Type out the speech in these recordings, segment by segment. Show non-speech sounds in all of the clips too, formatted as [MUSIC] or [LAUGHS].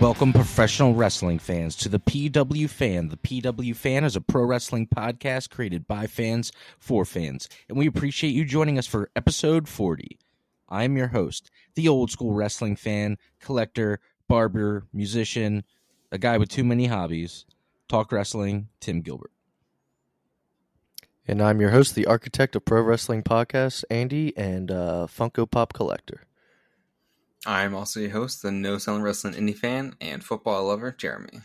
Welcome, professional wrestling fans, to the PW Fan. The PW Fan is a pro wrestling podcast created by fans for fans, and we appreciate you joining us for episode 40. I'm your host, the old school wrestling fan, collector, barber, musician, a guy with too many hobbies, talk wrestling, Tim Gilbert. And I'm your host, the architect of pro wrestling podcasts, Andy, and uh, Funko Pop collector. I'm also your host, the No Selling Wrestling Indie fan and football lover, Jeremy.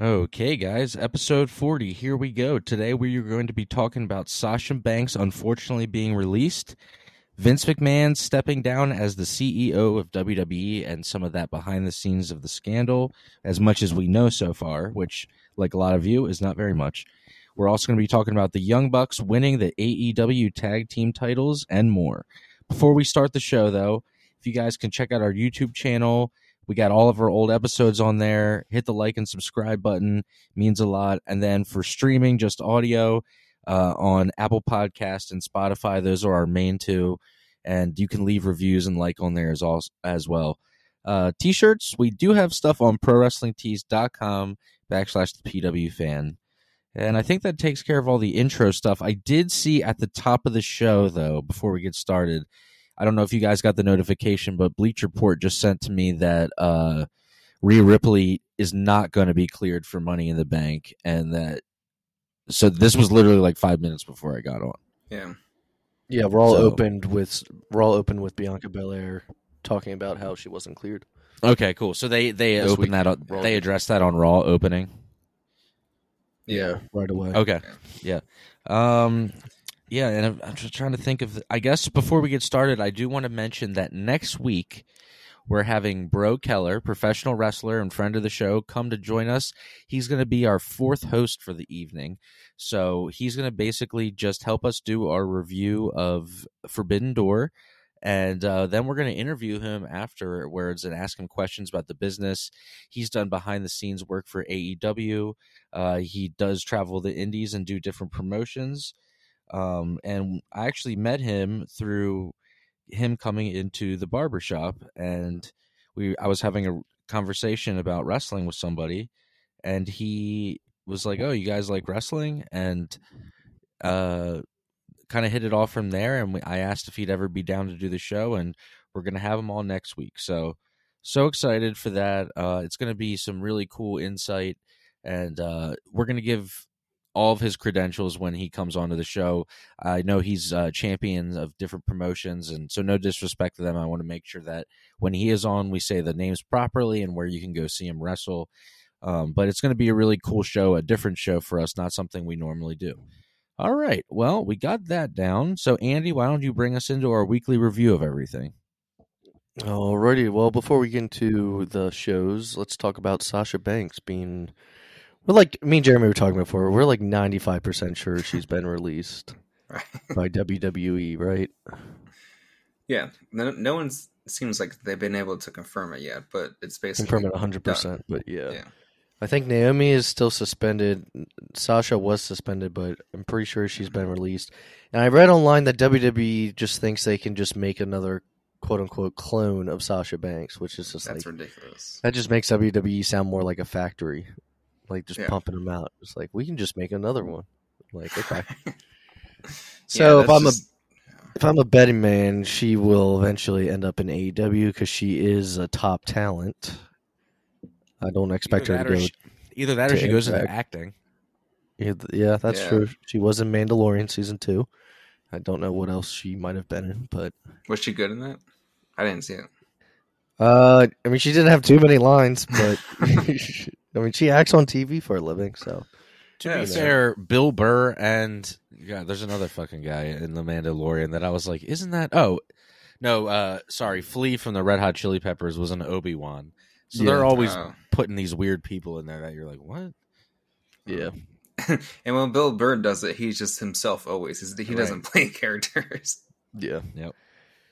Okay, guys, episode 40. Here we go. Today we are going to be talking about Sasha Banks unfortunately being released, Vince McMahon stepping down as the CEO of WWE, and some of that behind the scenes of the scandal, as much as we know so far, which, like a lot of you, is not very much. We're also going to be talking about the Young Bucks winning the AEW tag team titles and more. Before we start the show, though, if you guys can check out our YouTube channel, we got all of our old episodes on there. Hit the like and subscribe button, means a lot. And then for streaming, just audio uh, on Apple Podcast and Spotify, those are our main two. And you can leave reviews and like on there as, all, as well. Uh, t-shirts, we do have stuff on ProWrestlingTees.com backslash the PW fan. And I think that takes care of all the intro stuff. I did see at the top of the show, though, before we get started, I don't know if you guys got the notification, but Bleacher Report just sent to me that uh, Rhea Ripley is not going to be cleared for Money in the Bank, and that so this was literally like five minutes before I got on. Yeah, yeah, we're all So- opened with we're all open with Bianca Belair talking about how she wasn't cleared. Okay, cool. So they they This opened week, that. on- Raw. They addressed that on Raw opening. yeah. right away. Okay. Yeah. Um yeah, and I'm, I'm just trying to think of I guess before we get started, I do want to mention that next week we're having Bro Keller, professional wrestler and friend of the show, come to join us. He's going to be our fourth host for the evening. So, he's going to basically just help us do our review of Forbidden Door and uh, then we're going to interview him afterwards and ask him questions about the business. He's done behind the scenes work for AEW. Uh, he does travel the indies and do different promotions. Um, and I actually met him through him coming into the barbershop and we I was having a conversation about wrestling with somebody and he was like, "Oh, you guys like wrestling?" and uh kind of hit it off from there and we, I asked if he'd ever be down to do the show and we're going to have him all next week. So so excited for that. Uh it's going to be some really cool insight and uh we're going to give all of his credentials when he comes onto the show. I know he's uh, champion of different promotions, and so no disrespect to them. I want to make sure that when he is on, we say the names properly and where you can go see him wrestle. Um, but it's going to be a really cool show, a different show for us, not something we normally do. All right, well, we got that down. So, Andy, why don't you bring us into our weekly review of everything? Alrighty, well, before we get into the shows, let's talk about Sasha Banks being. We're like me and Jeremy were talking before. We're like ninety five percent sure she's been released Right. by WWE, right? yeah. No, no one seems like they've been able to confirm it yet, but it's basically Confirm it one hundred percent. but yeah. Yeah. I think Naomi is still suspended. Sasha was suspended, but I'm pretty sure she's been mm-hmm. released. And I read online that WWE just thinks they can just make another quote unquote clone of Sasha Banks, which is just That's like ridiculous. that just makes WWE sound more like a factory, like just Yeah. pumping them out. It's like we can just make another one. Like okay. [LAUGHS] Yeah, So if I'm just- a if I'm a betting man, she will eventually end up in AEW because she is a top talent. I don't expect either her to go. she, either that or she goes into acting. Yeah, yeah, that's Yeah. true. She was in Mandalorian season two. I don't know what else she might have been in, but was she good in that? I didn't see it. uh, I mean, she didn't have too many lines, but [LAUGHS] [LAUGHS] I mean, she acts on TV for a living, so To Yeah, be so- fair, Bill Burr and yeah, there's another fucking guy in the Mandalorian that I was like, isn't that? Oh, no, uh, sorry, Flea from the Red Hot Chili Peppers was an Obi Wan. So they're always Oh. putting these weird people in there that you're like, what? yeah. [LAUGHS] and when Bill Burr does it, he's just himself always. He's, he doesn't [LAUGHS] play characters. Yeah. Yep.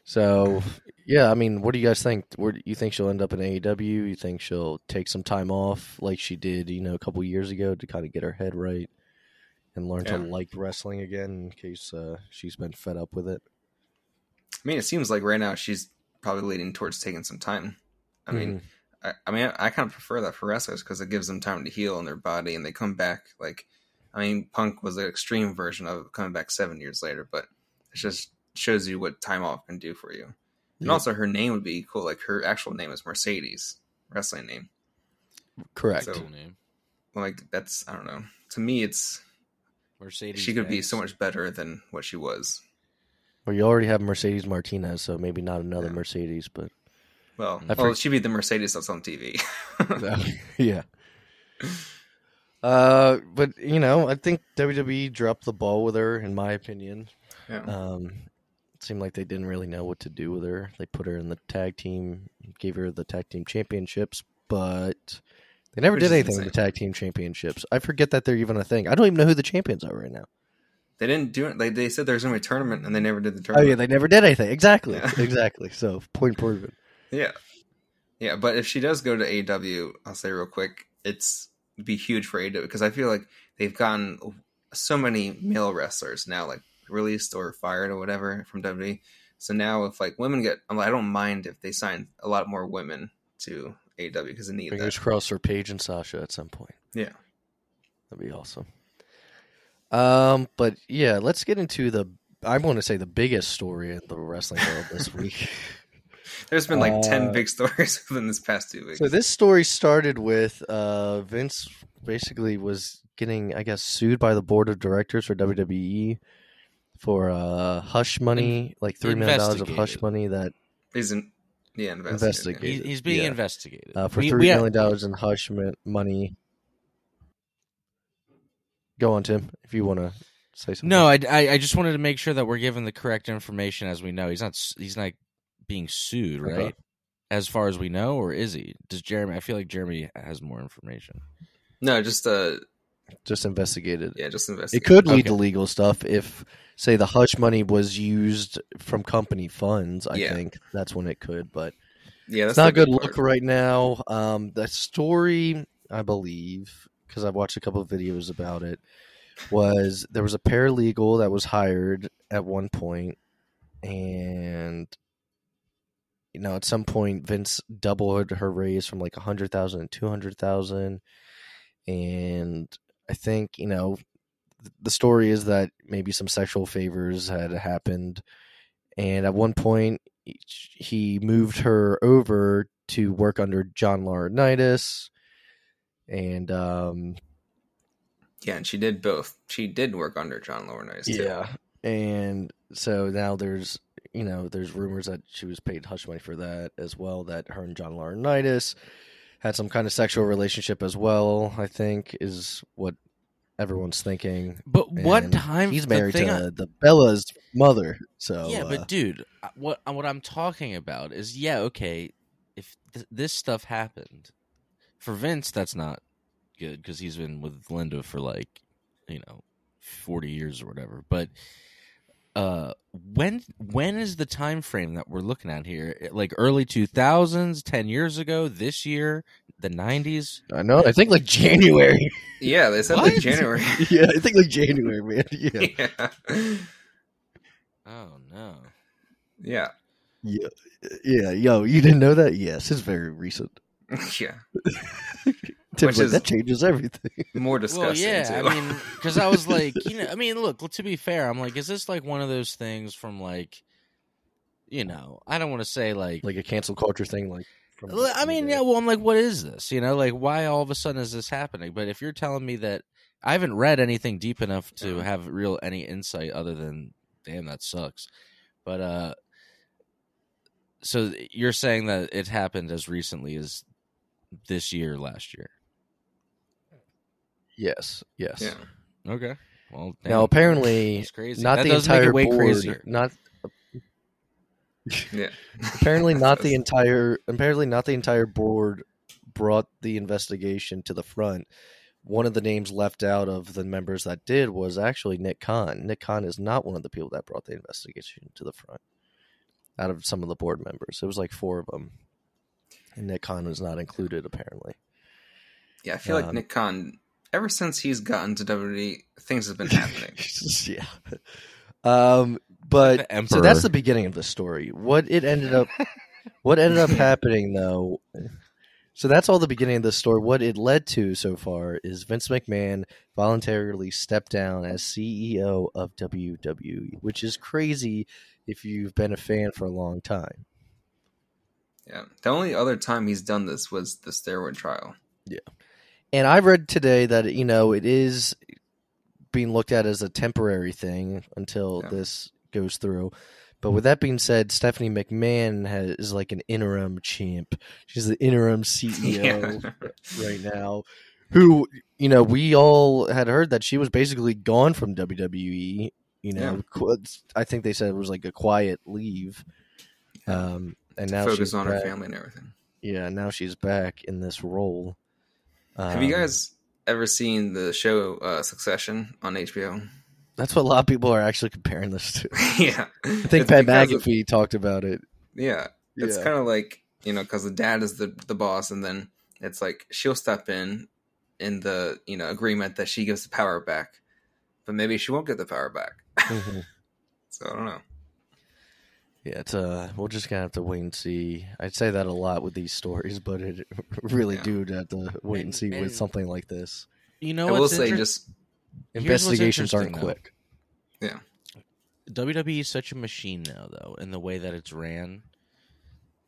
So, yeah, I mean, what do you guys think? Where you think she'll end up in AEW? You think she'll take some time off like she did, you know, a couple years ago to kind of get her head right and learn to like wrestling again in case uh, she's been fed up with it? I mean, it seems like right now she's probably leading towards taking some time. I mean, Mhm. I, I mean, I, kind of prefer that for wrestlers because it gives them time to heal in their body and they come back. Like, I mean, Punk was an extreme version of coming back seven years later, but it's just shows you what time off can do for you. And Yeah. also, her name would be cool. Like, her actual name is Mercedes, wrestling name. correct. So- name. Like, that's I don't know. To me, it's Mercedes. she could be so much better than what she was. well, you already have Mercedes Martinez, so maybe not another Yeah. Mercedes, but Well, I well, she'd be the Mercedes that's on TV. [LAUGHS] yeah. [LAUGHS] Uh, but you know, I think WWE dropped the ball with her, in my opinion. yeah. Um, it seemed like they didn't really know what to do with her. They put her in the tag team, gave her the tag team championships, but they never Which did anything with the tag team championships. I forget that they're even a thing. I don't even know who the champions are right now. They didn't do it. Like they said, there's be a tournament, and they never did the tournament. Oh yeah, they never did anything. Exactly, Yeah. [LAUGHS] exactly. So point proven. Yeah. Yeah, but if she does go to AEW, I'll say real quick, it's be huge for AEW because I feel like they've gotten so many male wrestlers now, like released or fired or whatever from WWE. So now, if like women get, I'm like, I don't mind if they sign a lot more women to AEW because they need Fingers that. crossed for Paige and Sasha at some point. Yeah. That'd be awesome. Um, but yeah, let's get into the. I want to say the biggest story in the wrestling world this [LAUGHS] week. There's been like ten Uh, big stories [LAUGHS] within this past two weeks. So this story started with uh, Vince basically was getting, I guess, sued by the board of directors for WWE for uh, hush money, like three million dollars of hush money that Isn't yeah investigated. Investigated. He's being Yeah. investigated uh, for We- three we- million dollars in hush mon- money. Go on, Tim, if you want to say something. No, I, I, I just wanted to make sure that we're given the correct information as we know. He's not he's not being sued, Okay. right? As far as we know, or is he? Does Jeremy? I feel like Jeremy has more information. No, just uh, just investigated. yeah, just investigated. It could lead Okay. to legal stuff if, say, the hush money was used from company funds. I Yeah. think that's when it could, but Yeah, that's it's not a the good look right now. Um, the story, I believe, because I've watched a couple of videos about it, was there was a paralegal that was hired at one point, and you know, at some point, Vince doubled her raise from like a hundred thousand to two hundred thousand, and I think you know, the story is that maybe some sexual favors had happened, and at one point he moved her over to work under John Laurinaitis, and um, Yeah, and she did both. She did work under John Laurinaitis. too. yeah, and so now there's you know there's rumors that she was paid hush money for that as well. That her and John Laurinaitis had some kind of sexual relationship as well. I think is what everyone's thinking. But what time? He's married thing to I- the Bella's mother. So yeah, uh, but dude, what what I'm talking about is yeah, okay. If th- this stuff happened for Vince, that's not good because he's been with Linda for like you know forty years or whatever. But uh, when when is the time frame that we're looking at here? Like early two thousands, ten years ago, this year, the nineties. I know. I think like January. Yeah, they said What? like January. [LAUGHS] yeah, I think like January, man. [LAUGHS] Yeah, yeah. Oh no. Yeah. yeah, yeah. Yo, you didn't know that? Yes, it's very recent. [LAUGHS] Yeah. Tim's Which like, is- that changes everything. [LAUGHS] More disgusting. Well, disgusting yeah, too. I mean, because I was like, you know, I mean, look, to be fair, I'm like, is this like one of those things from like, you know, I don't want to say like, like a cancel culture thing. Like, from I mean, yeah, well, I'm like, what is this? You know, like, why all of a sudden is this happening? But if you're telling me that I haven't read anything deep enough to Yeah. have real any insight other than, damn, that sucks. But uh, so you're saying that it happened as recently as this year, last year? Yes, yes. yeah. Okay. Well, Now apparently, it's crazy. not That the does make it entire way board. crazier. Not Yeah. [LAUGHS] apparently not the [LAUGHS] entire. Apparently not the entire board brought the investigation to the front. One of the names left out of the members that did was actually Nick Khan. Nick Khan is not one of the people that brought the investigation to the front. Out of some of the board members, it was like four of them, and Nick Khan was not included apparently. Yeah, I feel like Um, Nick Khan ever since he's gotten to WWE, things have been [LAUGHS] happening. yeah. Um, but The so that's the beginning of the story. What it ended up, What ended up [LAUGHS] happening though? So that's all the beginning of the story. What it led to so far is Vince McMahon voluntarily stepped down as CEO of WWE, which is crazy if you've been a fan for a long time. Yeah. The only other time he's done this was the steroid trial. And I read today that you know it is being looked at as a temporary thing until Yeah. this goes through. But with that being said, Stephanie McMahon has, is like an interim champ. She's the interim CEO [LAUGHS] Yeah. [LAUGHS] right now. Who you know we all had heard that she was basically gone from WWE. You know, Yeah. I think they said it was like a quiet leave. Um, and now Focus on her family and everything. Yeah, now she's back in this role. Have you Um, guys ever seen the show uh, Succession on HBO? That's what a lot of people are actually comparing this to. [LAUGHS] yeah. I think Pat McAfee talked about it. Yeah. It's Yeah. kind of like, you know, because the dad is the, the boss, and then it's like she'll step in in the, you know, agreement that she gives the power back, but maybe she won't get the power back. Mhm. [LAUGHS] So I don't know. Yeah, it's uh, we're just gonna have to wait and see. I'd say that a lot with these stories, [LAUGHS] but it really Yeah. do have to wait and And- see and- with something like this. You know, I will say inter- just Investigations aren't though. quick. Yeah, WWE is such a machine now, though, in the way that it's ran.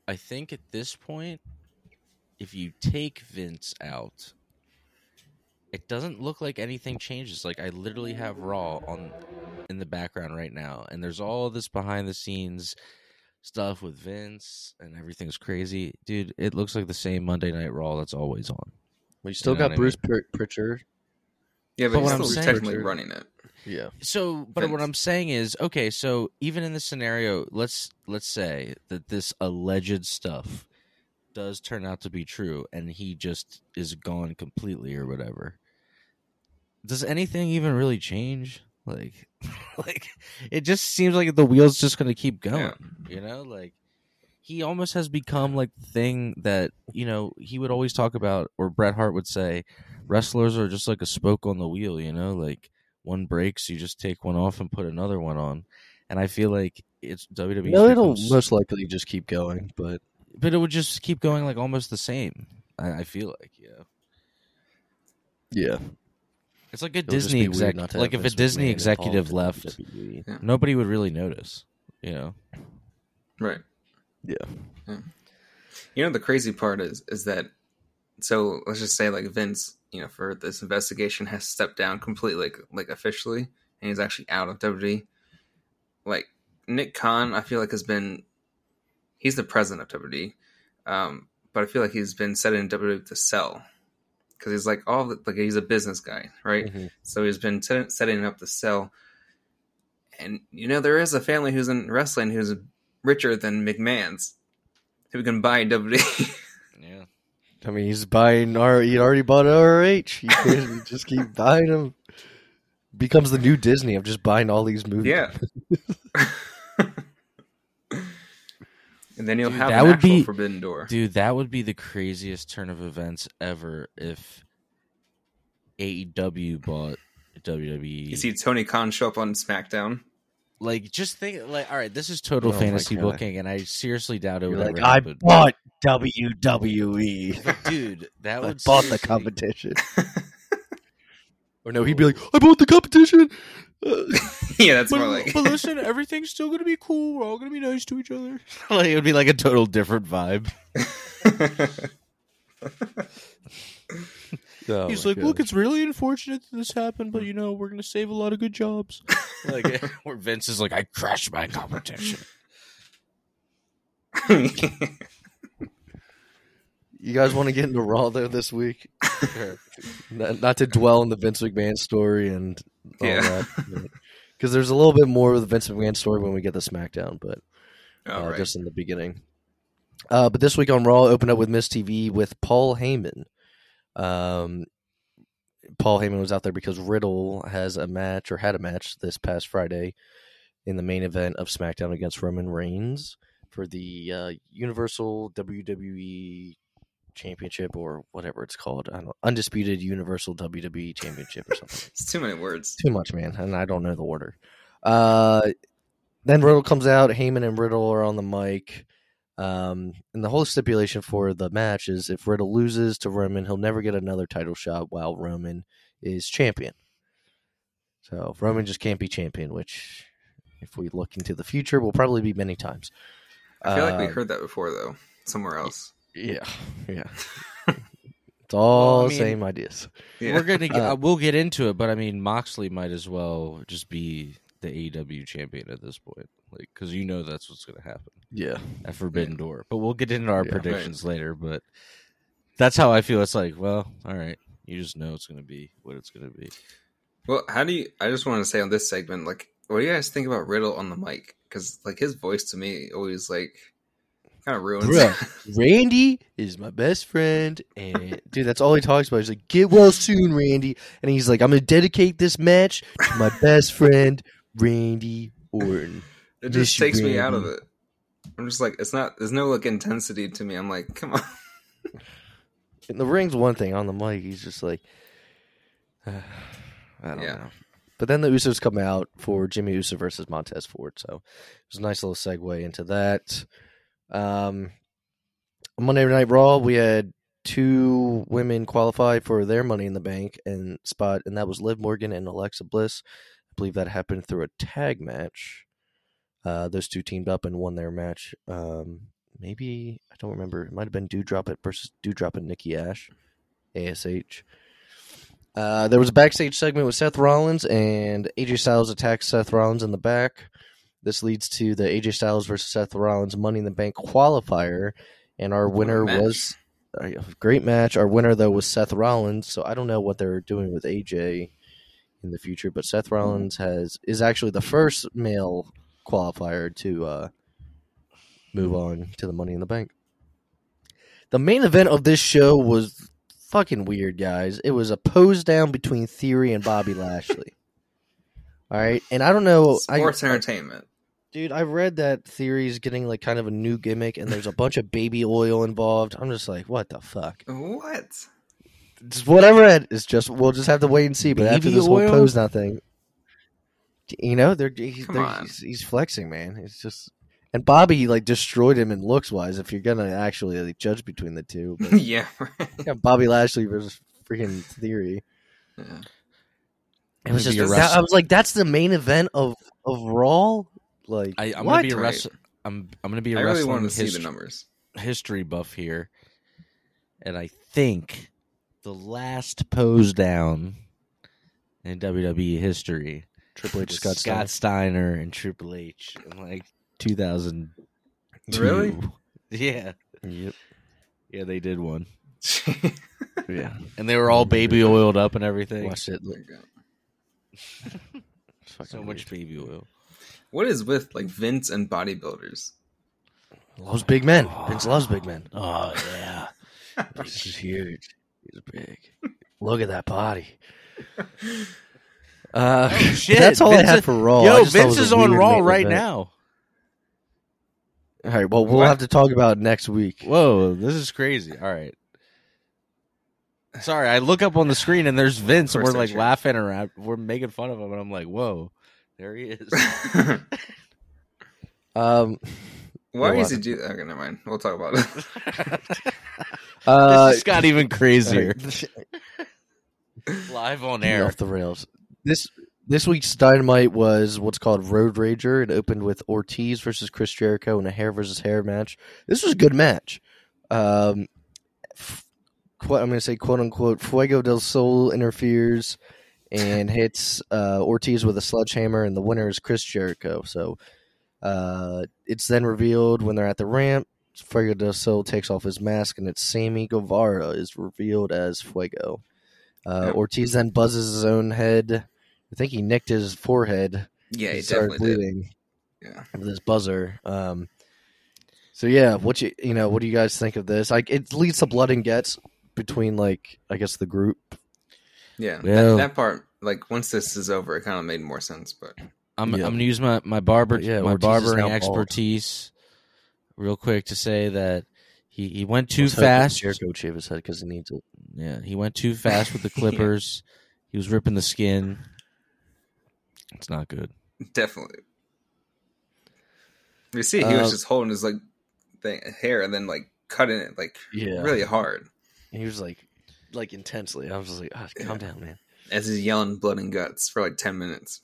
I think at this point, if you take Vince out, it doesn't look like anything changes. Like I literally have Raw on in the background right now, and there's all this behind the scenes stuff with Vince, and everything's crazy, dude. It looks like the same Monday Night Raw that's always on. We still know what got I Bruce Pr- Pritchard. yeah, but, But he's what I'm still saying- technically running it. Yeah, So, but what I'm saying is, okay, so even in this scenario, let's let's say that this alleged stuff does turn out to be true, and he just is gone completely or whatever. Does anything even really change? Like, [LAUGHS] like it just seems like the wheel's just going to keep going. Yeah. You know, like he almost has become like the thing that you know he would always talk about, or Bret Hart would say, wrestlers are just like a spoke on the wheel. You know, like one breaks, you just take one off and put another one on. And I feel like it's WWE. no, it'll most likely just keep going. But but it would just keep going like almost the same. I, I feel like, yeah. yeah, it's like a It'll Disney exec. not Like if a Disney executive left, in WWE. nobody would really notice. You know, Right. Yeah. You know the crazy part is is that so let's just say like Vince, you know, for this investigation has stepped down completely like, like officially and he's actually out of WWE. Like Nick Khan, I feel like has been he's the president of WWE. Um, but I feel like he's been set in WWE to sell. Because he's like all the, like he's a business guy, right? Mhm. So he's been set, setting up the sell. And you know there is a family who's in wrestling who's richer than McMahon's, who can buy [LAUGHS] WWE. yeah. I mean, he's buying R. He already bought ROH. He could just keep buying them. Becomes the new Disney of just buying all these movies. yeah. [LAUGHS] and then you'll Dude, have that an would actual be- Forbidden Door. Dude, that would be the craziest turn of events ever if AEW bought WWE. You see Tony Khan show up on SmackDown. like, just think, like, all right, this is total Oh fantasy booking, and I seriously doubt it You're would like, ever I happen. bought WWE. Dude, that I would bought the competition. [LAUGHS] or no, he'd be like, I bought the competition. [LAUGHS] Yeah, that's But, more like. but listen, [LAUGHS] everything's still gonna be cool. We're all gonna be nice to each other. [LAUGHS] like it would be like a total different vibe. oh He's my like, "Look, it's really unfortunate that this happened, but you know, we're gonna save a lot of good jobs." like, where Vince is like, "I crashed my competition." You guys want to get into Raw though this week? [LAUGHS] not, not to dwell on the Vince McMahon story and all Yeah. that, because [LAUGHS] there's a little bit more of the Vince McMahon story when we get the SmackDown, but All uh, right. just in the beginning. Uh, but this week on Raw opened up with Miz TV with Paul Heyman. Um, Paul Heyman was out there because Riddle has a match or had a match this past Friday in the main event of SmackDown against Roman Reigns for the uh, Universal WWE Championship or whatever it's called. I don't know, undisputed Universal WWE Championship or something It's [LAUGHS] too many words. too much, man, and I don't know the order. Uh, then Riddle comes out. Heyman and Riddle are on the mic. Um, and the whole stipulation for the match is if Riddle loses to Roman, he'll never get another title shot while Roman is champion. So Roman just can't be champion, which, if we look into the future, will probably be many times. I feel like we Uh, heard that before though, somewhere else. Yeah, yeah. [LAUGHS] it's all Well, I the mean- same ideas. Yeah. We're gonna get, Uh, uh, we'll get into it, but I mean Moxley might as well just be the AEW champion at this point, like because you know that's what's gonna happen Yeah, at Forbidden Door. But we'll get into our Yeah. predictions later. But that's how I feel. It's like, well, all right, you just know it's gonna be what it's gonna be. Well, how do you? I just want to say on this segment, like, what do you guys think about Riddle on the mic? Because like his voice to me always like kind of ruins. Bruh. [LAUGHS] Randy is my best friend, and dude, that's all he talks about. He's like, "Get well soon, Randy," and he's like, "I'm gonna dedicate this match to my best friend, Randy Orton." it just Miss takes me out of it. I'm just like, it's not. There's no like intensity to me. I'm like, come on. [LAUGHS] In the ring's one thing. On the mic, he's just like, [SIGHS] I don't Yeah. know. But then the Usos come out for Jimmy Uso versus Montez Ford, so it was a nice little segue into that. Um, Monday Night Raw, we had two women qualify for their Money in the Bank and spot, and that was Liv Morgan and Alexa Bliss. I believe that happened through a tag match. Uh, those two teamed up and won their match. Um, maybe I don't remember. It might have been Doudrop It versus Doudrop and Nikki Ash, ASH. Uh, there was a backstage segment with Seth Rollins and AJ Styles attacks Seth Rollins in the back. This leads to the AJ Styles versus Seth Rollins Money in the Bank qualifier, and our winner was a great match. Our winner though was Seth Rollins, so I don't know what they're doing with AJ in the future, but Seth Rollins has is actually the first male qualifier to uh, move on to the Money in the Bank. The main event of this show was fucking weird, guys. It was a pose down between Theory and Bobby [LAUGHS] Lashley. All right, and I don't know, Sports I- entertainment. Dude. I've read that Theory's getting like kind of a new gimmick, and there's a bunch of baby oil involved. I'm just like, what the fuck? What? Just what I read is just we'll just have to wait and see. But after Baby this whole oil? pose nothing, you know, they're, he's, Come they're on. he's, he's flexing, man. It's just and Bobby like destroyed him in looks wise. If you're gonna actually like, judge between the two, but, [LAUGHS] yeah. right. yeah, Bobby Lashley versus freaking Theory. Yeah. It was gonna just that, I was like, that's the main event of of Raw. Like, I, I'm gonna be a Right. I'm I'm gonna be a I really wrestling wanted to see the numbers. history buff here, and I think the last pose down in WWE history Triple H, Scott, Scott, Steiner. Steiner and Triple H in like 2000. Really? [LAUGHS] Yeah, Yep. yeah, they did one, [LAUGHS] Yeah. and they were all baby oiled up and everything. Watched it. There you go. It's [LAUGHS] fucking So much baby oil. What is with like Vince and bodybuilders? Loves big men. Vince loves big men. Oh yeah, [LAUGHS] This is huge. He's big. [LAUGHS] Look at that body. [LAUGHS] Uh, Oh, shit. That's all Vince I had for Raw. Yo, just thought it Vince is on Raw right event. now. All right. Well, we'll What? have to talk about it next week. Whoa, this is crazy. All right. Sorry, I look up on the screen and there's Vince, and we're like laughing around. We're making fun of him, and I'm like, "Whoa, there he is." [LAUGHS] Um, Why Yeah, does he what? do that? Okay, never mind. We'll talk about it. [LAUGHS] uh, this just got even crazier. [LAUGHS] Live on air. off the rails. This this week's Dynamite was what's called Road Rager. It opened with Ortiz versus Chris Jericho in a hair versus hair match. This was a good match. Um, f- qu- I'm going to say quote unquote Fuego del Sol interferes and [LAUGHS] hits uh, Ortiz with a sledgehammer, and the winner is Chris Jericho. So uh, it's then revealed when they're at the ramp. Fuego del Sol takes off his mask, and it's Sammy Guevara is revealed as Fuego. Uh, Yep. Ortiz then buzzes his own head. I think he nicked his forehead. yeah, he started definitely did. bleeding Yeah. with this buzzer. Um, so yeah, what you you know, what do you guys think of this? Like, it leads to blood and gets between like I guess the group. Yeah. Yeah. That, that part, like once this is over, it kind of made more sense. But I'm, Yeah. I'm gonna use my my barber But yeah, my Ortiz barbering now bald. expertise real quick to say that he he went too Let's hope fast. Jericho shave his head because he needs it. Yeah, he went too fast with the [LAUGHS] clippers. He was ripping the skin. It's not good. definitely. You see, he was Uh, just holding his like thing hair and then like cutting it like Yeah. really hard He was like, like intensely. I was just like, ah, calm down, man. as he's yelling blood and guts for like ten minutes.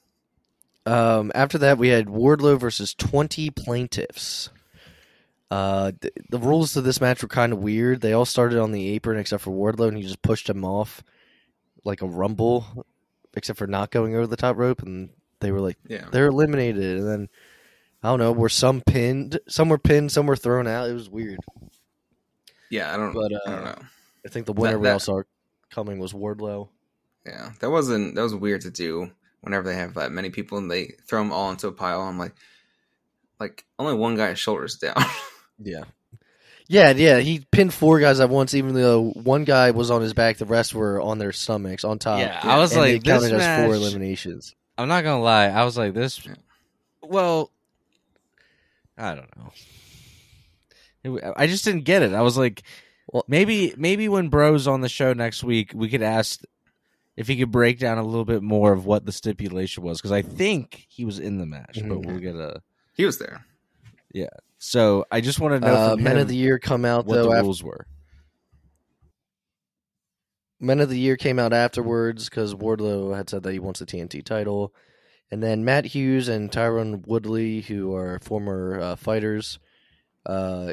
Um, after that, we had Wardlow versus 20 plaintiffs. Uh, th- the rules to this match were kind of weird. They all started on the apron except for Wardlow, and he just pushed him off like a rumble, except for not going over the top rope. And they were like, Yeah, they're eliminated. And then, I don't know, were some pinned, some were pinned, some were thrown out. It was weird. yeah. I don't. But, I don't uh, know. I think the winner we that- all saw coming was Wardlow. Yeah, that wasn't that was weird to do. Whenever they have that many people and they throw them all into a pile, I'm like, like only one guy's shoulders [LAUGHS] down. Yeah. Yeah, yeah. He pinned four guys at once, even though one guy was on his back, the rest were on their stomachs on top. Yeah, I was and like, they counted this as four eliminations. I'm not gonna lie. I was like this. Well, I don't know. I just didn't get it. I was like, Well- maybe maybe when Bro's on the show next week, we could ask if he could break down a little bit more of what the stipulation was because I think he was in the match, but Mhm. we'll get a. he was there. Yeah. So I just want to know Uh, Men of the Year come out what though. the After, rules were. Men of the Year came out afterwards because Wardlow had said that he wants the TNT title, and then Matt Hughes and Tyrone Woodley, who are former uh, fighters, uh,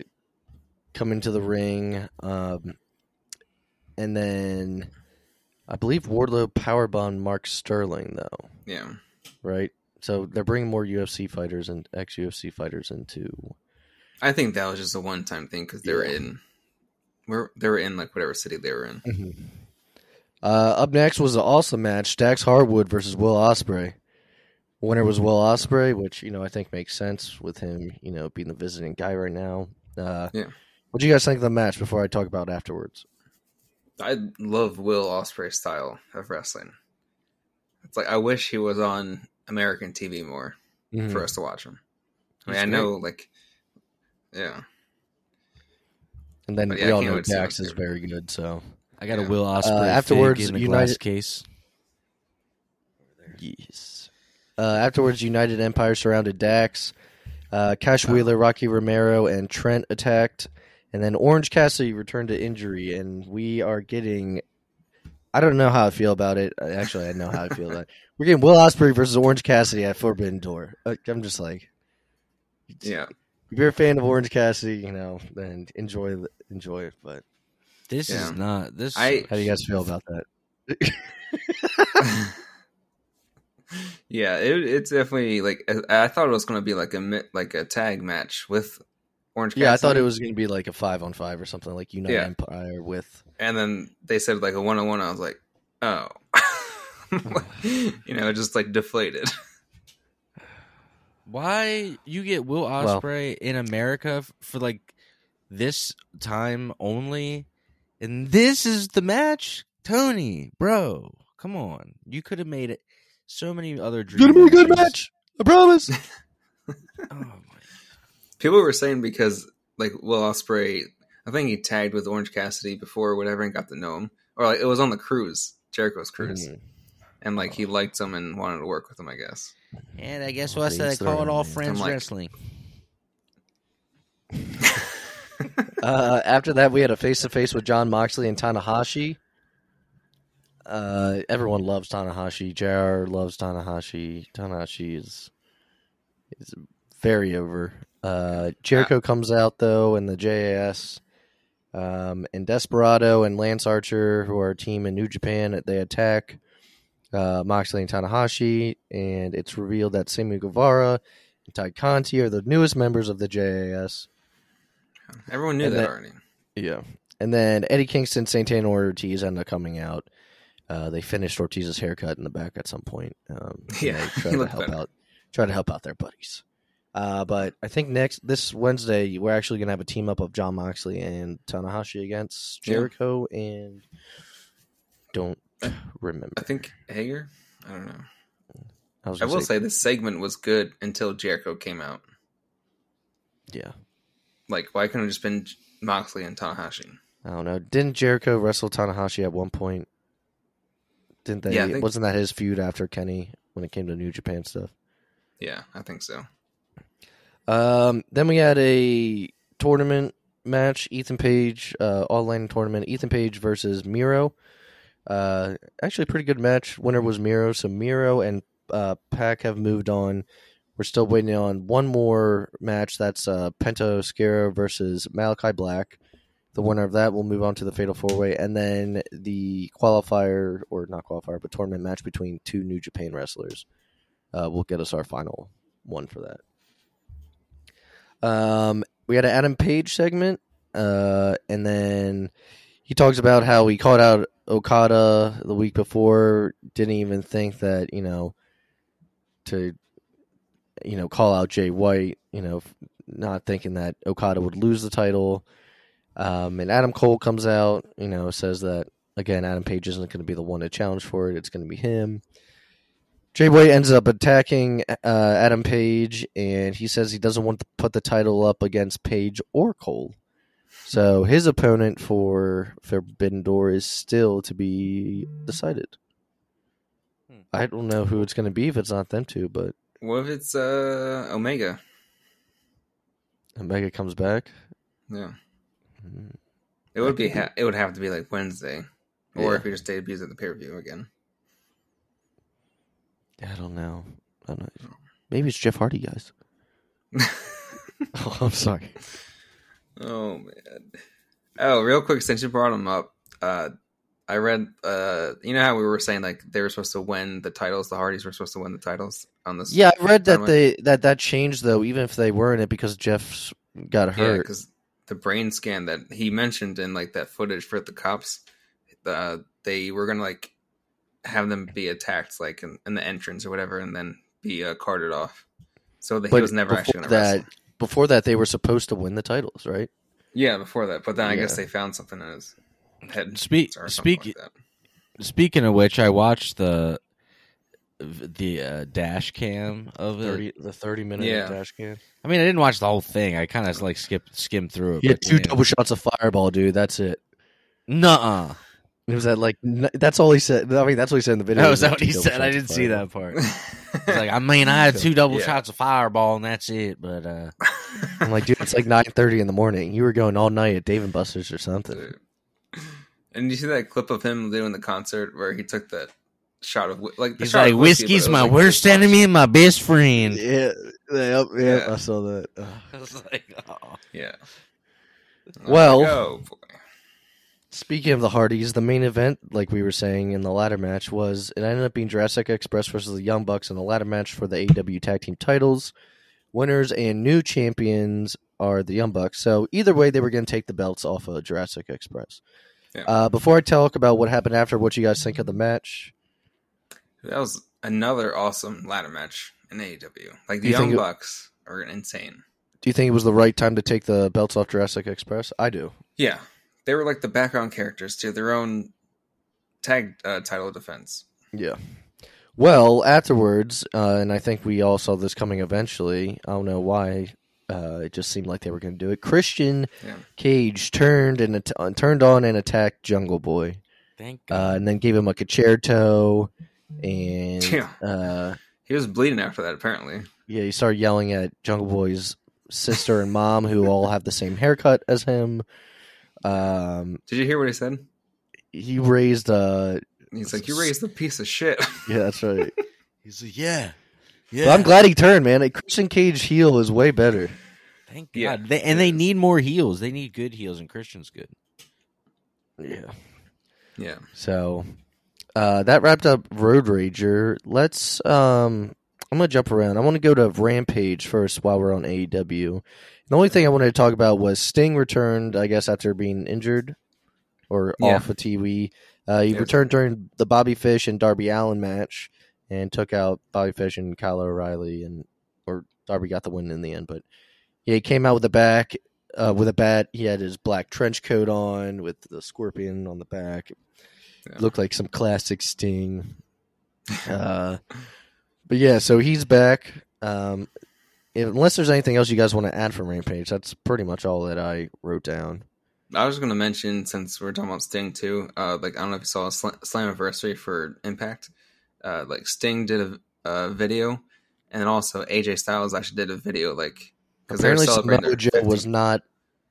come into the ring, um, and then I believe Wardlow powerbombed Mark Sterling though. Yeah, right? So they're bringing more UFC fighters and ex UFC fighters into. I think that was just a one time thing because they were Yeah. in, where they were in like whatever city they were in. Uh, up next was an awesome match: Dax Harwood versus Will Ospreay. Winner was Will Ospreay, which you know I think makes sense with him, you know, being the visiting guy right now. Uh, Yeah. What do you guys think of the match before I talk about afterwards? I love Will Ospreay's style of wrestling. It's like I wish he was on American TV more for us to watch him. I mean, He's I know, like, yeah, And then But yeah, we I all know wait to see Dax is very good. So I got a Will Ospreay Uh, afterwards, fig in a United- case. Yes. Uh, afterwards, United Empire surrounded Dax. Uh, Cash Wheeler, Rocky Romero, and Trent attacked. And then Orange Cassidy returned to injury. And we are getting. I don't know how I feel about it. Uh, Actually, I know how I feel about it. [LAUGHS] We're getting Will Ospreay versus Orange Cassidy at Forbidden Door. I'm just like. yeah. If you're a fan of Orange Cassidy, you know, then enjoy enjoy it. But This Yeah. is not this. I- how do you guys feel about that? [LAUGHS] yeah, it, it's definitely like I I thought it was going to be like a like a tag match with Orange. Yeah, I thought it was going to be like a five on five or something like United Yeah. Empire with. and then they said like a one on one. I was like, oh, [LAUGHS] you know, just like deflated. Why you get Will Well- Ospreay in America for like this time only, and this is the match, Tony, bro. Come on, you could have made it so many other dream Gonna be a good matches. match. I promise. [LAUGHS] Oh my People were saying because like Will Ospreay, I think he tagged with Orange Cassidy before or whatever and got to know him, or like it was on the cruise, Jericho's cruise, Mhm. and like he liked him and wanted to work with him. I guess. And I guess Well, what I said, I call it all friends like- wrestling. [LAUGHS] Uh, after that, we had a face to face with Jon Moxley and Tanahashi. Uh, everyone loves Tanahashi. JR loves Tanahashi. Tanahashi is is very over. Uh, Jericho comes out though, and the JAS, um, and Desperado and Lance Archer, who are a team in New Japan, they attack uh, Moxley and Tanahashi, and it's revealed that Sammy Guevara and Tay Conti are the newest members of the JAS. Everyone knew And that that- already. Yeah. And then Eddie Kingston, Santana Ortiz end up coming out. Uh, they finished Ortiz's haircut in the back at some point. Um, [LAUGHS] Yeah, try to help better. out, try to help out their buddies. Uh, but I think next this Wednesday we're actually gonna have a team up of Jon Moxley and Tanahashi against Yeah. Jericho and don't remember. I think Hager. I don't know. I was I will say this segment was good until Jericho came out. yeah. Like, why couldn't it just been Moxley and Tanahashi? I don't know. Didn't Jericho wrestle Tanahashi at one point? Didn't they? Yeah, think- Wasn't that his feud after Kenny when it came to New Japan stuff? Yeah, I think so. Um, then we had a tournament match. Ethan Page, uh, all Atlantic tournament. Ethan Page versus Miro. Uh, actually, pretty good match. Winner was Miro. So Miro and uh, Pac have moved on. We're still waiting on one more match. That's uh, Penta Oscuro versus Malachi Black. The winner of that will move on to the Fatal Four Way, and then the qualifier, or not qualifier, but tournament match between two New Japan wrestlers uh, will get us our final one for that. Um, we had an Adam Page segment, uh, and then he talks about how he called out Okada the week before. Didn't even think that you know to you know call out Jay White. You know, not thinking that Okada would lose the title. Um, and Adam Cole comes out, you know, says that again, Adam Page isn't going to be the one to challenge for it. It's going to be him. Jay White ends up attacking uh, Adam Page, and he says he doesn't want to put the title up against Page or Cole. So his opponent for Forbidden Door is still to be decided. Hmm. I don't know who it's going to be if it's not them two, but What if it's uh Omega? Omega comes back. Yeah, Hmm. it would be. be- Ha- it would have to be like Wednesday, or Yeah. if he just debuts at the pay per view again. I don't know. I don't know. Maybe it's Jeff Hardy, guys. [LAUGHS] [LAUGHS] Oh, I'm sorry. Oh man. Oh, real quick, since you brought him up, uh, I read. Uh, you know how we were saying like they were supposed to win the titles. The Hardys were supposed to win the titles on this. Yeah, I read that they that that changed though, even if they weren't it because Jeff got yeah, hurt. because the brain scan that he mentioned in like that footage for the cops, uh, they were gonna like have them be attacked like in, in the entrance or whatever, and then be uh, carted off. So that he was never actually gonna that, wrestle. before that, they were supposed to win the titles, right? Yeah, before that, but then I guess they found something in his head. Speak- speak- like that. Speaking of which, I watched the the uh, dash cam of it. The thirty minute Yeah. dash cam. I mean, I didn't watch the whole thing. I kind of like skipped skimmed through it. Yeah, two you double shots of fireball, dude. That's it. Nuh-uh. It was that like that's all he said. I mean, that's what he said in the video. Was is that what he said? I didn't see that part. [LAUGHS] He's like, I mean, I had two double Yeah. shots of fireball, and that's it. But uh, I'm like, dude, it's like nine thirty in the morning. You were going all night at Dave and Buster's or something. Dude. And you see that clip of him doing the concert where he took that shot of like the he's shot like, of whiskey, whiskey's my was, like, worst this enemy and my best friend. Yeah, yep, Yeah. yep. I saw that. Ugh. [LAUGHS] I was like, oh. Yeah. Well- oh boy. Speaking of the Hardys, the main event, like we were saying in the ladder match, was it ended up being Jurassic Express versus the Young Bucks in the ladder match for the AEW Tag Team titles. Winners and new champions are the Young Bucks. So either way, they were going to take the belts off of Jurassic Express. Yeah. Uh, before I talk about what happened after, what you guys think of the match? That was another awesome ladder match in AEW. Like the You Young it- Bucks are insane. Do you think it was the right time to take the belts off Jurassic Express? I do. Yeah, they were like the background characters to their own tag uh, title defense. Yeah. Well, afterwards, uh, and I think we all saw this coming eventually. I don't know why. Uh, it just seemed like they were going to do it. Christian Yeah. Cage turned and at- uh, turned on and attacked Jungle Boy, Thank God. uh, and then gave him a conchairto, and Yeah. uh, He was bleeding after that, apparently. yeah, he started yelling at Jungle Boy's sister and mom, who all have the same haircut as him. Um, Did you hear what he said? he raised, uh, He's like, "You raised a piece of shit." [LAUGHS] yeah, that's right. [LAUGHS] He's like, yeah, yeah. But I'm glad he turned, man. A Christian Cage heel is way better. Thank God. Yeah, they, and they need more heels. They need good heels, and Christian's good. Yeah. yeah, So uh, that wrapped up Road Rager. Let's. Um, I'm gonna jump around. I want to go to Rampage first while we're on AEW. The only thing I wanted to talk about was Sting returned. I guess after being injured or Yeah. off of TV. Uh, he returned during the Bobby Fish and Darby Allin match and took out Bobby Fish and Kyle O'Reilly and or Darby got the win in the end. But yeah, he came out with a back uh, with a bat. He had his black trench coat on with the scorpion on the back. Yeah. Looked like some classic Sting. [LAUGHS] Uh, but yeah, so he's back. Um, if, unless there's anything else you guys want to add from Rampage, that's pretty much all that I wrote down. I was going to mention since we're talking about Sting too. Uh, like I don't know if you saw a sl- Slammiversary for Impact. Uh, like Sting did a, a video, and also AJ Styles actually did a video. Like because Apparently, Samoa Joe was not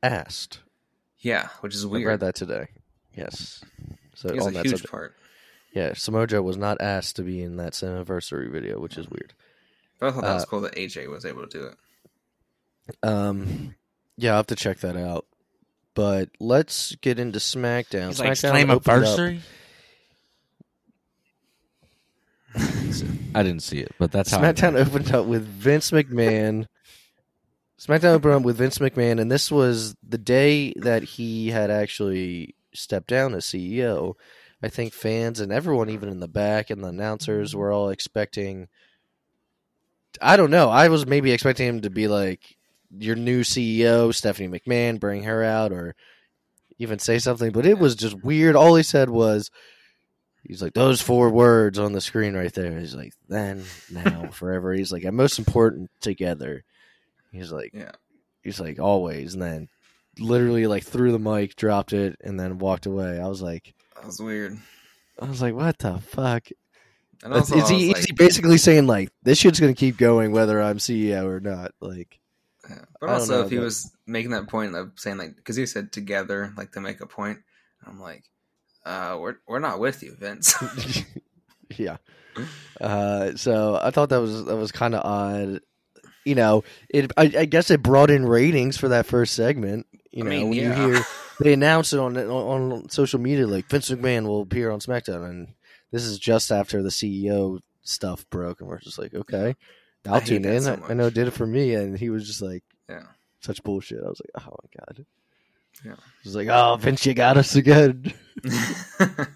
asked. Yeah, which is I weird. read that today. Yes. So on a that huge subject. part. Yeah, Samoa Joe was not asked to be in that anniversary video, which is weird. But I thought that was Uh, cool that AJ was able to do it. Um, yeah, I'll have to check that out. But let's get into SmackDown. He's like SmackDown opened up- [LAUGHS] I didn't see it, but that's how. I SmackDown opened up with Vince McMahon. SmackDown opened up with Vince McMahon, and this was the day that he had actually stepped down as CEO. I think fans and everyone, even in the back and the announcers, were all expecting. I don't know. I was maybe expecting him to be like your new CEO, Stephanie McMahon, bring her out, or even say something. But it was just weird. All he said was, He's like those four words on the screen right there. He's like then, now, [LAUGHS] forever. He's like and most important together. He's like Yeah. he's like always, and then literally like threw the mic, dropped it, and then walked away. I was like, That was weird. I was like, what the fuck? And is also, I he, was is he basically saying like this shit's gonna keep going whether I'm CEO or not? Like, Yeah. But also, know, if he but- was making that point of saying like, because he said together, like to make a point, I'm like, uh, we're we're not with you, Vince. [LAUGHS] [LAUGHS] yeah. Uh, so I thought that was that was kind of odd. You know, it. I, I guess it brought in ratings for that first segment. You I know, mean, when yeah. you hear they announce it on, on on social media, like Vince McMahon will appear on SmackDown, and this is just after the CEO stuff broke, and we're just like, okay, I I'll hate tune in. so I, I know it did it for me, and he was just like yeah. such bullshit. I was like, oh my god. Yeah. He's like, oh, Vince, you got us again. and [LAUGHS]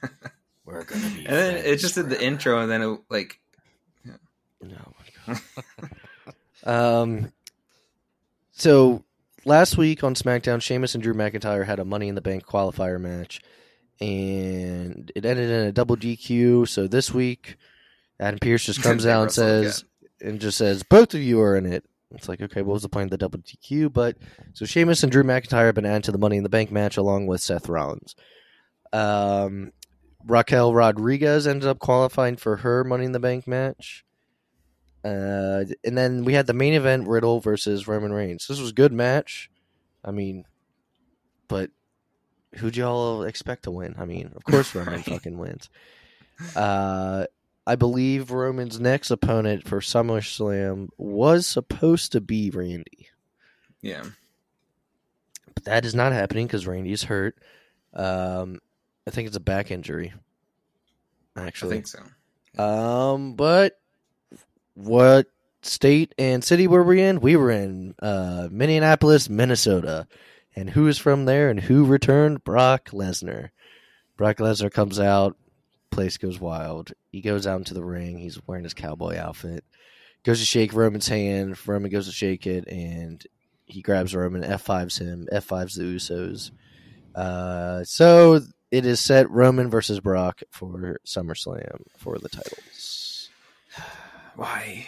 We're gonna be. And then it just did the intro, and then it like, No. [LAUGHS] um. So last week on SmackDown, Sheamus and Drew McIntyre had a Money in the Bank qualifier match, and it ended in a double DQ. So this week, Adam Pearce just comes out and says, and just says, both of you are in it. It's like, okay, what was the point of the double DQ? But so Sheamus and Drew McIntyre have been added to the Money in the Bank match along with Seth Rollins. Um, Raquel Rodriguez ended up qualifying for her Money in the Bank match. Uh, and then we had the main event Riddle versus Roman Reigns. This was a good match. I mean, but who'd y'all expect to win? I mean, of course Roman Right. fucking wins. Uh, I believe Roman's next opponent for SummerSlam was supposed to be Randy, yeah, but that is not happening because Randy is hurt. Um, I think it's a back injury. Actually, I think so. Um, but what state and city were we in? We were in uh, Minneapolis, Minnesota. And who is from there and who returned? Brock Lesnar. Brock Lesnar comes out, place goes wild. He goes out into the ring. He's wearing his cowboy outfit. Goes to shake Roman's hand. Roman goes to shake it, and he grabs Roman, F5s him, F5s the Usos. Uh, so it is set Roman versus Brock for SummerSlam for the titles. Why?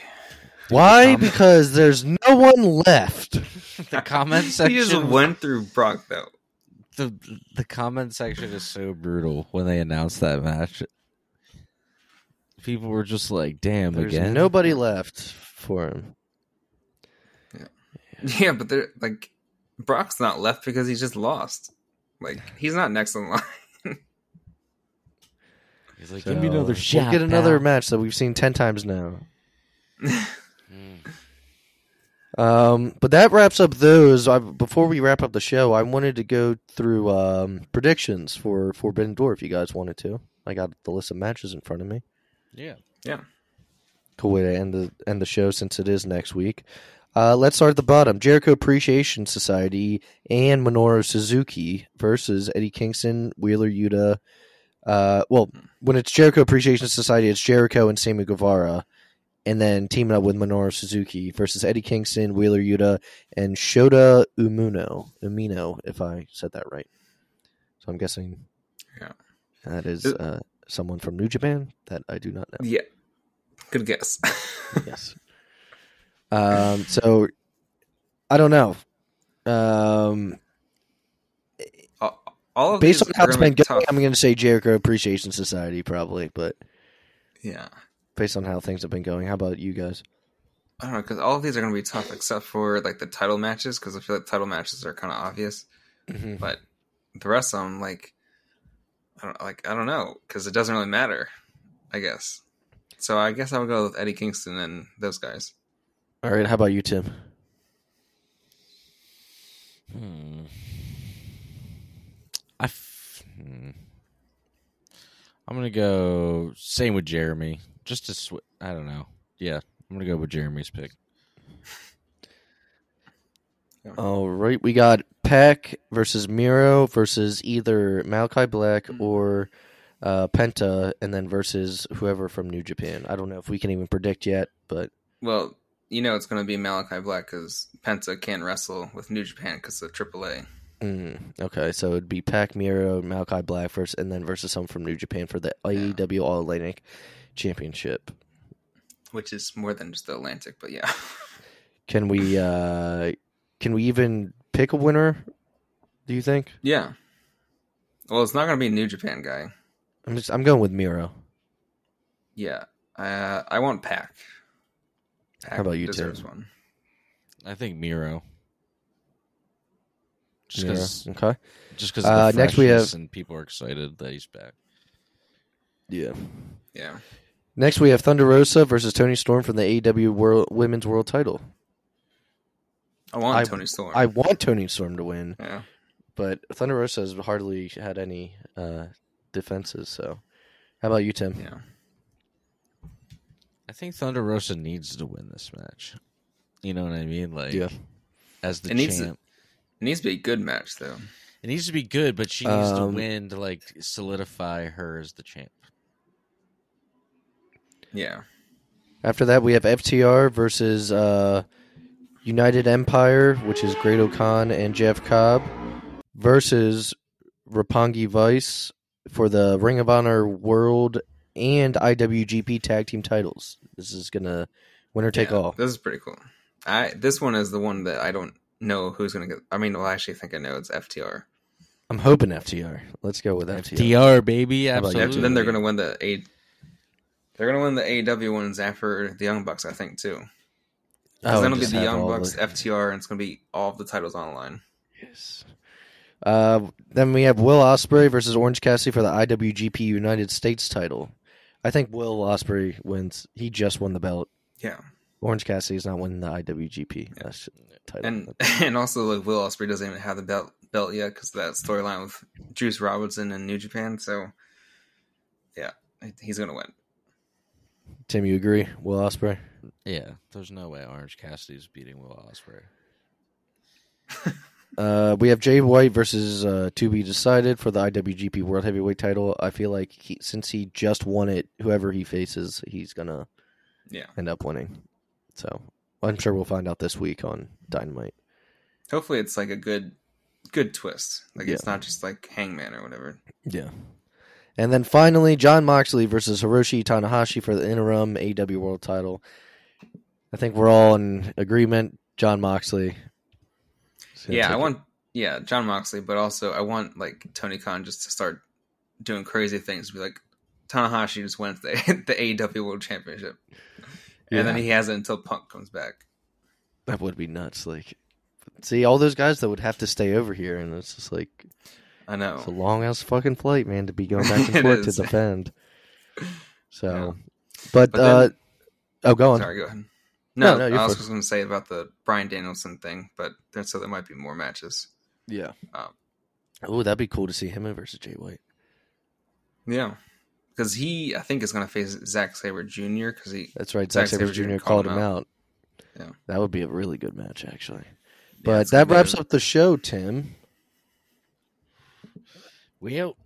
Why? Because there's no one left. [LAUGHS] the comment [LAUGHS] section. He section. just went through Brock though. the the comment section is so brutal when they announced that match. People were just like, "Damn!" There's again. nobody left for him. [LAUGHS] Yeah, but they're like, Brock's not left because he just lost. Like he's not next in line. He's like, So, "Give me another shot." We'll get another pal." match that we've seen ten times now. Um, but that wraps up those. I, before we wrap up the show, I wanted to go through um, predictions for Forbidden Door. If you guys wanted to, I got the list of matches in front of me. Yeah. Yeah. Cool way to end the end the show since it is next week. Uh, let's start at the bottom. Jericho Appreciation Society and Minoru Suzuki versus Eddie Kingston, Wheeler Yuta. Uh, well, when it's Jericho Appreciation Society, it's Jericho and Sammy Guevara, and then teaming up with Minoru Suzuki versus Eddie Kingston, Wheeler Yuta, and Shota Umuno. Umino, if I said that right. So I'm guessing Yeah. that is uh, someone from New Japan that I do not know. yeah, good guess. [LAUGHS] yes. Um. So, I don't know. Um. all, of Based on how it's been going, tough. I'm going to say Jericho Appreciation Society probably, but Yeah, based on how things have been going, how about you guys? I don't know because all of these are going to be tough except for like the title matches because I feel like title matches are kind of obvious, Mm-hmm. but the rest of them like I don't like I don't know because it doesn't really matter, I guess. So I guess I would go with Eddie Kingston and those guys. All right, how about you, Tim? Hmm. I. F- hmm. I'm gonna go same with Jeremy. Just to sw- I don't know. Yeah, I'm gonna go with Jeremy's pick. All right, we got Pac versus Miro versus either Malachi Black or uh, Penta, and then versus whoever from New Japan. I don't know if we can even predict yet, but Well, you know it's going to be Malachi Black because Penta can't wrestle with New Japan because of AAA. mm, okay, so it'd be Pac, Miro, Malachi Black first, and then versus someone from New Japan for the AEW All Atlantic Championship. which is more than just the Atlantic, but yeah. [LAUGHS] Can we uh, can we even pick a winner? Do you think? yeah. Well, it's not going to be a New Japan guy. I'm just I'm going with Miro. Yeah. Uh, I want Pac. Pac How about you, deserves Tim? one. I think Miro. Just Miro. because, Okay. just because. Uh, next we have- and people are excited that he's back. Yeah. Yeah. Next, we have Thunder Rosa versus Toni Storm from the AEW World Women's World Title. I want I- Toni Storm. I want Toni Storm to win, yeah. but Thunder Rosa has hardly had any uh, defenses. So, how about you, Tim? Yeah. I think Thunder Rosa needs to win this match. You know what I mean? Like, Yeah. as the It needs to- champ. It needs to be a good match, though. It needs to be good, but she needs to Um, win to like solidify her as the champ. Yeah. After that, we have FTR versus uh, United Empire, which is Great Khan and Jeff Cobb, versus Roppongi Vice for the Ring of Honor World and IWGP Tag Team titles. This is gonna winner take Yeah, all. This is pretty cool. I this one is the one that I don't know who's going to get. I mean, well, I actually think I know it's FTR. I'm hoping FTR. Let's go with FTR. DR baby, How about you, absolutely. Then they're going to win the A. They're going to win the AEW ones after the Young Bucks, I think, too. Because then it'll be the Young Bucks, the- FTR, and it's going to be all of the titles on the line. Yes. Uh, then we have Will Ospreay versus Orange Cassidy for the IWGP United States title. I think Will Ospreay wins. He just won the belt. Yeah, Orange Cassidy is not winning the IWGP That's title. and [LAUGHS] and also like Will Ospreay doesn't even have the belt belt yet because that storyline with Juice Robinson and New Japan. So, yeah, he's going to win. Tim, you agree? Will Ospreay. Yeah, there's no way Orange Cassidy's beating Will Ospreay. [LAUGHS] Uh, we have Jay White versus uh, to be decided for the IWGP World Heavyweight title. I feel like he, since he just won it, whoever he faces, he's gonna Yeah, end up winning. So I'm sure we'll find out this week on Dynamite. hopefully it's like a good good twist. Like it's not just like Hangman or whatever. Yeah. And then finally, Jon Moxley versus Hiroshi Tanahashi for the interim AW World title. I think we're all in agreement. Jon Moxley. Yeah, I it. want yeah Jon Moxley, but also I want like Tony Khan just to start doing crazy things. Be like Tanahashi just wins the [LAUGHS] the AEW World Championship, Yeah. and then he has it until Punk comes back. That would be nuts. Like, see, all those guys that would have to stay over here, and it's just like I know. it's a long ass fucking flight, man, to be going back [LAUGHS] and It forth to defend. [LAUGHS] So, Yeah. but, But uh, oh, go on. Sorry, go ahead. No, No, no, I was just going to say about the Bryan Danielson thing, but there, so there might be more matches. Yeah. Um, oh, that'd be cool to see him versus Jay White. Yeah, because he I think is going to face Zack Sabre Jr. Because he That's right. Zack Zack Sabre Sabre Jr. Jr. called called him him out. Yeah. That would be a really good match, actually. But it's gonna that wraps up the show, Tim. Well,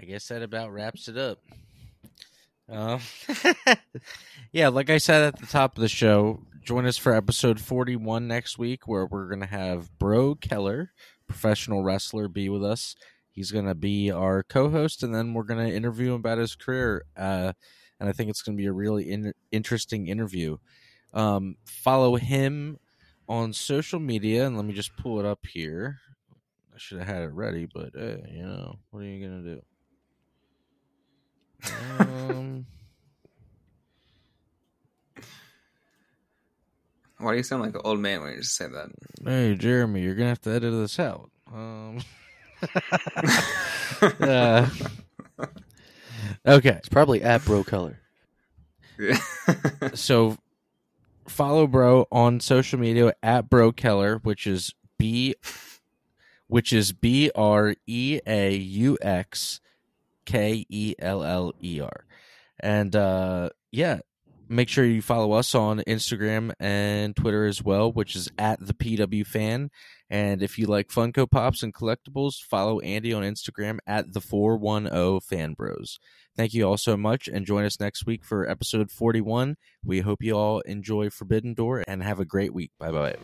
I guess that about wraps it up. Um, [LAUGHS] yeah, like I said at the top of the show, join us for episode 41 next week, where we're going to have Breaux Keller, professional wrestler, be with us. He's going to be our co host, and then we're going to interview him about his career. Uh, and I think it's going to be a really in- interesting interview. Um, follow him on social media, and let me just pull it up here. I should have had it ready, but uh, you know, what are you gonna do? Um, [LAUGHS] Why do you sound like an old man when you just say that? Hey, Jeremy, you're gonna have to edit this out. Um, [LAUGHS] [LAUGHS] uh, okay, It's probably at Breaux Keller. so follow bro on social media at breaux keller which is b which is b r e a u x k e l l e r and uh yeah make sure you follow us on instagram and twitter as well which is at the pw fan and if you like funko pops and collectibles follow andy on instagram at the 410 fan bros thank you all so much and join us next week for episode 41 we hope you all enjoy Forbidden Door and have a great week. Bye bye.